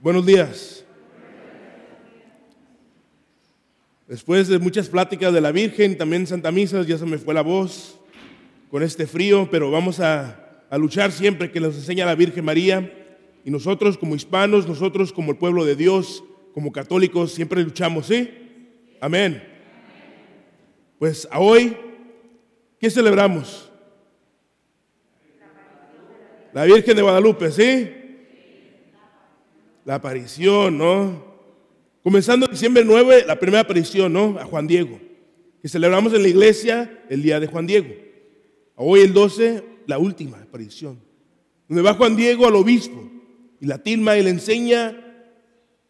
Buenos días. Después de muchas pláticas de la Virgen, también Santa Misa, ya se me fue la voz con este frío, pero vamos a, luchar siempre que nos enseña la Virgen María. Y nosotros como hispanos, nosotros como el pueblo de Dios, como católicos, siempre luchamos, ¿sí? Amén. Pues a hoy, ¿qué celebramos? La Virgen de Guadalupe, ¿sí? La aparición, ¿no? Comenzando diciembre 9, la primera aparición, ¿no? A Juan Diego, que celebramos en la iglesia el día de Juan Diego. Hoy el 12, la última aparición, donde va Juan Diego al obispo y la tilma y le enseña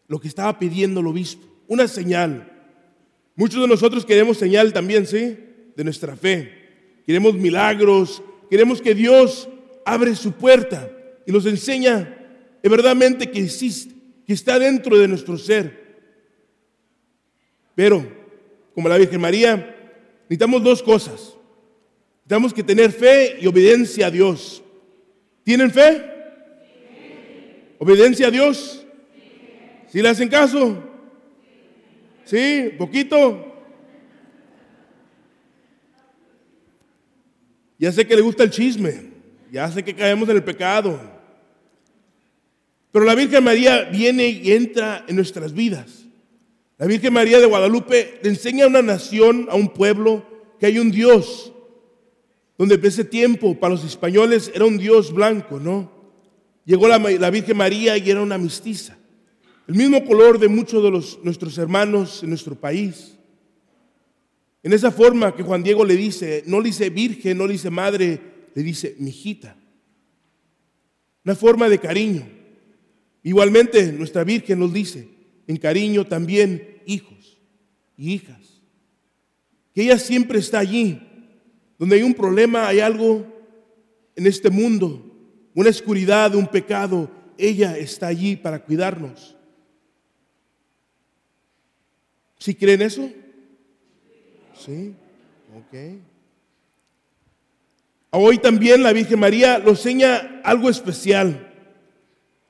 lo que estaba pidiendo el obispo, una señal. Muchos de nosotros queremos señal también, ¿sí? De nuestra fe. Queremos milagros, queremos que Dios abre su puerta y nos enseña verdaderamente que existe, que está dentro de nuestro ser. Pero, como la Virgen María, necesitamos dos cosas. Necesitamos que tener fe y obediencia a Dios. ¿Tienen fe? ¿Obediencia a Dios? ¿Si le hacen caso? ¿Sí? ¿Poquito? Ya sé que le gusta el chisme. Ya sé que caemos en el pecado. Pero la Virgen María viene y entra en nuestras vidas. La Virgen María de Guadalupe le enseña a una nación, a un pueblo, que hay un Dios, donde en ese tiempo para los españoles era un Dios blanco, ¿no? Llegó la, Virgen María y era una mestiza, el mismo color de muchos de nuestros hermanos en nuestro país. En esa forma que Juan Diego le dice, no le dice virgen, no le dice madre, le dice mijita. Una forma de cariño. Igualmente nuestra Virgen nos dice, en cariño también hijos y hijas. Que ella siempre está allí. Donde hay un problema, hay algo en este mundo, una oscuridad, un pecado, ella está allí para cuidarnos. ¿Sí creen eso? Sí, ok. Hoy también la Virgen María nos enseña algo especial.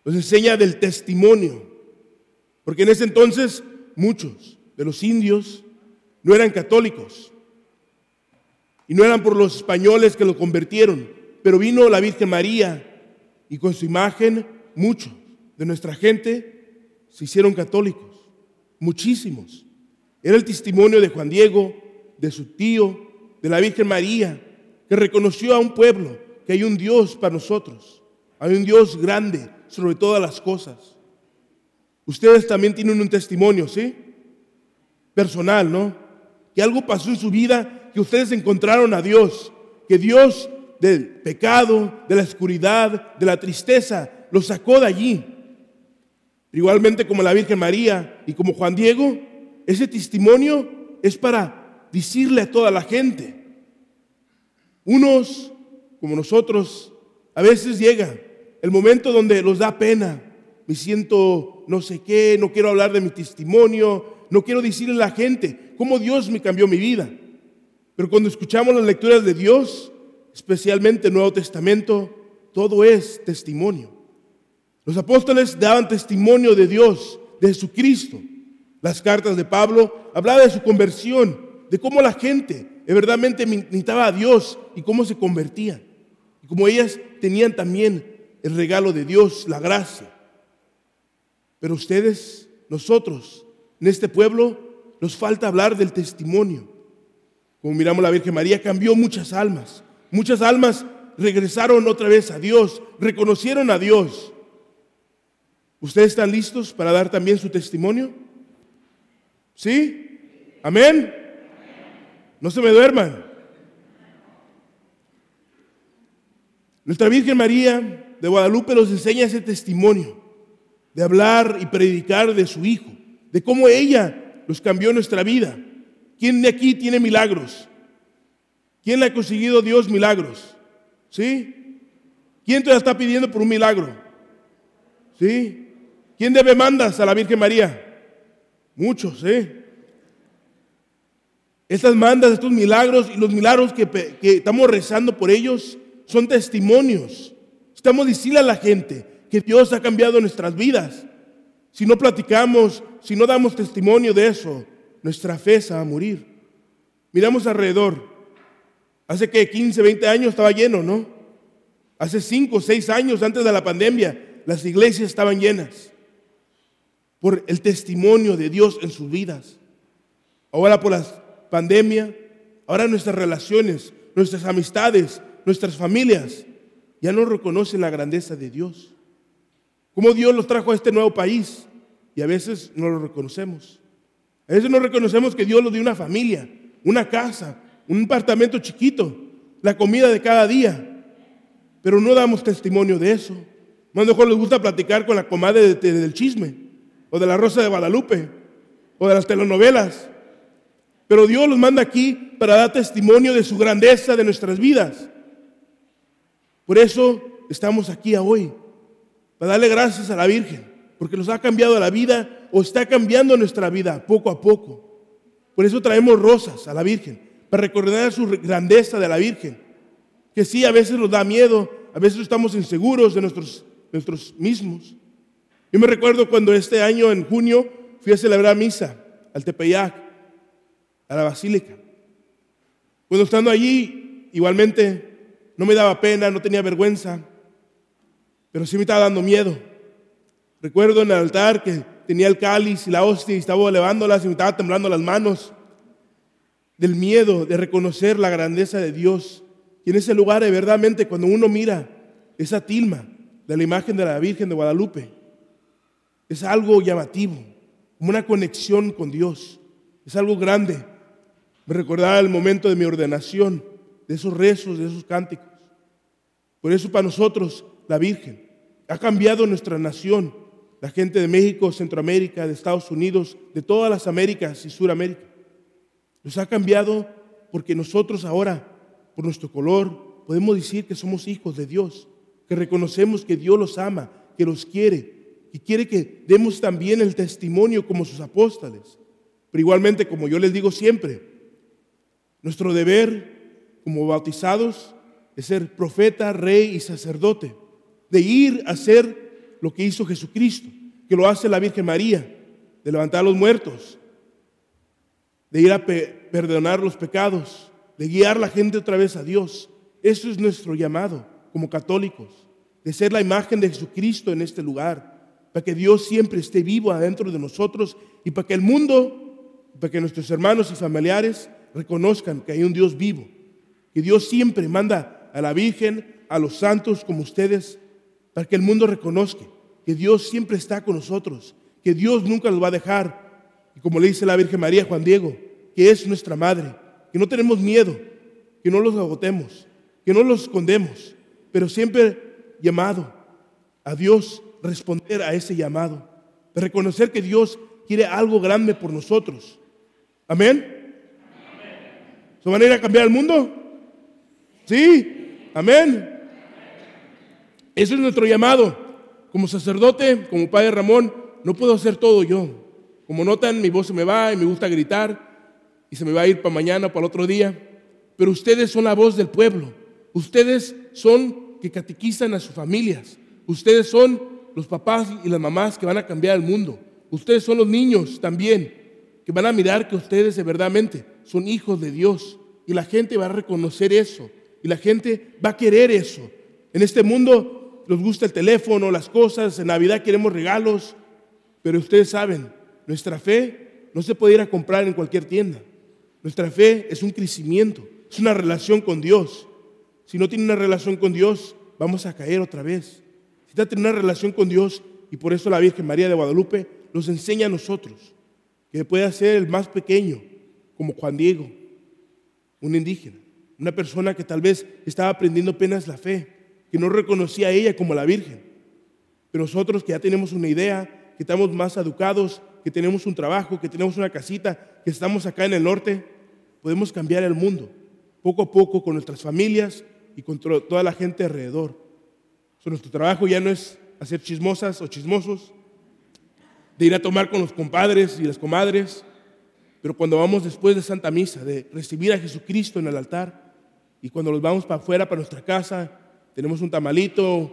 Nos enseña del testimonio. Porque en ese entonces muchos de los indios no eran católicos. Y no eran por los españoles que lo convirtieron. Pero vino la Virgen María y con su imagen muchos de nuestra gente se hicieron católicos. Muchísimos. Era el testimonio de Juan Diego, de su tío, de la Virgen María, que reconoció a un pueblo que hay un Dios para nosotros. Hay un Dios grande sobre todas las cosas. Ustedes también tienen un testimonio, ¿sí? Personal, ¿no? Que algo pasó en su vida, que ustedes encontraron a Dios, que Dios del pecado, de la oscuridad, de la tristeza, los sacó de allí. Igualmente como la Virgen María y como Juan Diego, ese testimonio es para decirle a toda la gente. Unos, como nosotros, a veces llegan el momento donde los da pena, me siento no sé qué, no quiero hablar de mi testimonio, no quiero decirle a la gente cómo Dios me cambió mi vida. Pero cuando escuchamos las lecturas de Dios, especialmente el Nuevo Testamento, todo es testimonio. Los apóstoles daban testimonio de Dios, de Jesucristo. Las cartas de Pablo hablaban de su conversión, de cómo la gente verdaderamente necesitaba a Dios y cómo se convertían. Y como ellas tenían también el regalo de Dios, la gracia. Pero ustedes, nosotros, en este pueblo, nos falta hablar del testimonio. Como miramos la Virgen María, cambió muchas almas. Muchas almas regresaron otra vez a Dios, reconocieron a Dios. ¿Ustedes están listos para dar también su testimonio? ¿Sí? ¿Amén? No se me duerman. Nuestra Virgen María de Guadalupe nos enseña ese testimonio de hablar y predicar de su Hijo, de cómo ella nos cambió nuestra vida. ¿Quién de aquí tiene milagros? ¿Quién le ha conseguido Dios milagros? ¿Sí? ¿Quién te la está pidiendo por un milagro? ¿Sí? ¿Quién debe mandas a la Virgen María? Muchos, ¿eh? Estas mandas, estos milagros y los milagros que estamos rezando por ellos son testimonios Estamos diciendo a la gente que Dios ha cambiado nuestras vidas. si no platicamos, si no damos testimonio de eso, nuestra fe se va a morir. Miramos alrededor. Hace que 15, 20 años estaba lleno, ¿no? Hace 5, 6 años antes de la pandemia, las iglesias estaban llenas por el testimonio de Dios en sus vidas. Ahora por la pandemia, ahora nuestras relaciones, nuestras amistades, nuestras familias ya no reconocen la grandeza de Dios. Cómo Dios los trajo a este nuevo país y a veces no lo reconocemos. A veces no reconocemos que Dios nos dio una familia, una casa, un apartamento chiquito, la comida de cada día, pero no damos testimonio de eso. Más mejor les gusta platicar con la comadre del chisme, o de la Rosa de Guadalupe, o de las telenovelas. Pero Dios los manda aquí para dar testimonio de su grandeza de nuestras vidas. Por eso estamos aquí hoy, para darle gracias a la Virgen, porque nos ha cambiado la vida o está cambiando nuestra vida poco a poco. Por eso traemos rosas a la Virgen, para recordar su grandeza de la Virgen, que sí, a veces nos da miedo, a veces estamos inseguros de nuestros, nuestros mismos. Yo me recuerdo cuando este año, en junio, fui a celebrar misa al Tepeyac, a la Basílica. Cuando estando allí, igualmente no me daba pena, no tenía vergüenza, pero sí me estaba dando miedo. Recuerdo en el altar que tenía el cáliz y la hostia y estaba elevándolas y me estaba temblando las manos del miedo de reconocer la grandeza de Dios. Y en ese lugar, de verdaderamente, cuando uno mira esa tilma de la imagen de la Virgen de Guadalupe, es algo llamativo, como una conexión con Dios. Es algo grande. Me recordaba el momento de mi ordenación, de esos rezos, de esos cánticos. Por eso para nosotros la Virgen ha cambiado nuestra nación, la gente de México, Centroamérica, de Estados Unidos, de todas las Américas y Suramérica. Nos ha cambiado porque nosotros ahora, por nuestro color, podemos decir que somos hijos de Dios, que reconocemos que Dios los ama, que los quiere y quiere que demos también el testimonio como sus apóstoles. Pero igualmente, como yo les digo siempre, nuestro deber como bautizados de ser profeta, rey y sacerdote, de ir a hacer lo que hizo Jesucristo, que lo hace la Virgen María, de levantar a los muertos, de ir a perdonar los pecados, de guiar la gente otra vez a Dios. Eso es nuestro llamado como católicos, de ser la imagen de Jesucristo en este lugar, para que Dios siempre esté vivo adentro de nosotros y para que el mundo, para que nuestros hermanos y familiares reconozcan que hay un Dios vivo, que Dios siempre manda a la Virgen, a los santos como ustedes, para que el mundo reconozca que Dios siempre está con nosotros, que Dios nunca los va a dejar. Y como le dice la Virgen María Juan Diego, que es nuestra madre, que no tenemos miedo, que no los agotemos, que no los escondemos, pero siempre llamado a Dios responder a ese llamado, de reconocer que Dios quiere algo grande por nosotros. Amén. ¿Se van a cambiar el mundo? Sí. Amén. Eso es nuestro llamado. Como sacerdote, como padre Ramón, no puedo hacer todo yo. Como notan, mi voz se me va y me gusta gritar y se me va a ir para mañana, para el otro día. Pero ustedes son la voz del pueblo. Ustedes son que catequizan a sus familias. Ustedes son los papás y las mamás que van a cambiar el mundo. Ustedes son los niños también que van a mirar que ustedes de verdadmente son hijos de Dios. Y la gente va a reconocer eso. Y la gente va a querer eso. En este mundo nos gusta el teléfono, las cosas, en Navidad queremos regalos, pero ustedes saben, nuestra fe no se puede ir a comprar en cualquier tienda. Nuestra fe es un crecimiento, es una relación con Dios. Si no tiene una relación con Dios, vamos a caer otra vez. Si tiene una relación con Dios, y por eso la Virgen María de Guadalupe nos enseña a nosotros que puede ser el más pequeño, como Juan Diego, un indígena una persona que tal vez estaba aprendiendo apenas la fe, que no reconocía a ella como la Virgen. Pero nosotros que ya tenemos una idea, que estamos más educados, que tenemos un trabajo, que tenemos una casita, que estamos acá en el norte, podemos cambiar el mundo poco a poco con nuestras familias y con toda la gente alrededor. nuestro trabajo ya no es hacer chismosas o chismosos, de ir a tomar con los compadres y las comadres, pero cuando vamos después de Santa Misa, de recibir a Jesucristo en el altar, y cuando nos vamos para afuera, para nuestra casa, tenemos un tamalito,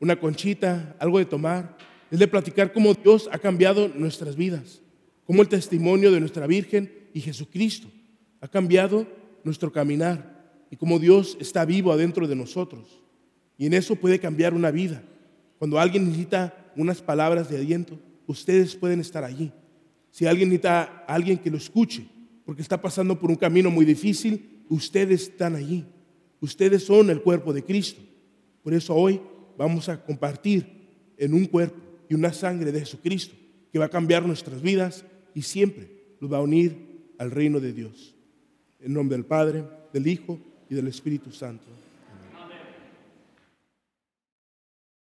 una conchita, algo de tomar. es de platicar cómo Dios ha cambiado nuestras vidas, cómo el testimonio de nuestra Virgen y Jesucristo ha cambiado nuestro caminar y cómo Dios está vivo adentro de nosotros. Y en eso puede cambiar una vida. Cuando alguien necesita unas palabras de aliento, ustedes pueden estar allí. Si alguien necesita a alguien que lo escuche, porque está pasando por un camino muy difícil, ustedes están allí. Ustedes son el cuerpo de Cristo. Por eso hoy vamos a compartir en un cuerpo y una sangre de Jesucristo que va a cambiar nuestras vidas y siempre nos va a unir al reino de Dios. En nombre del Padre, del Hijo y del Espíritu Santo.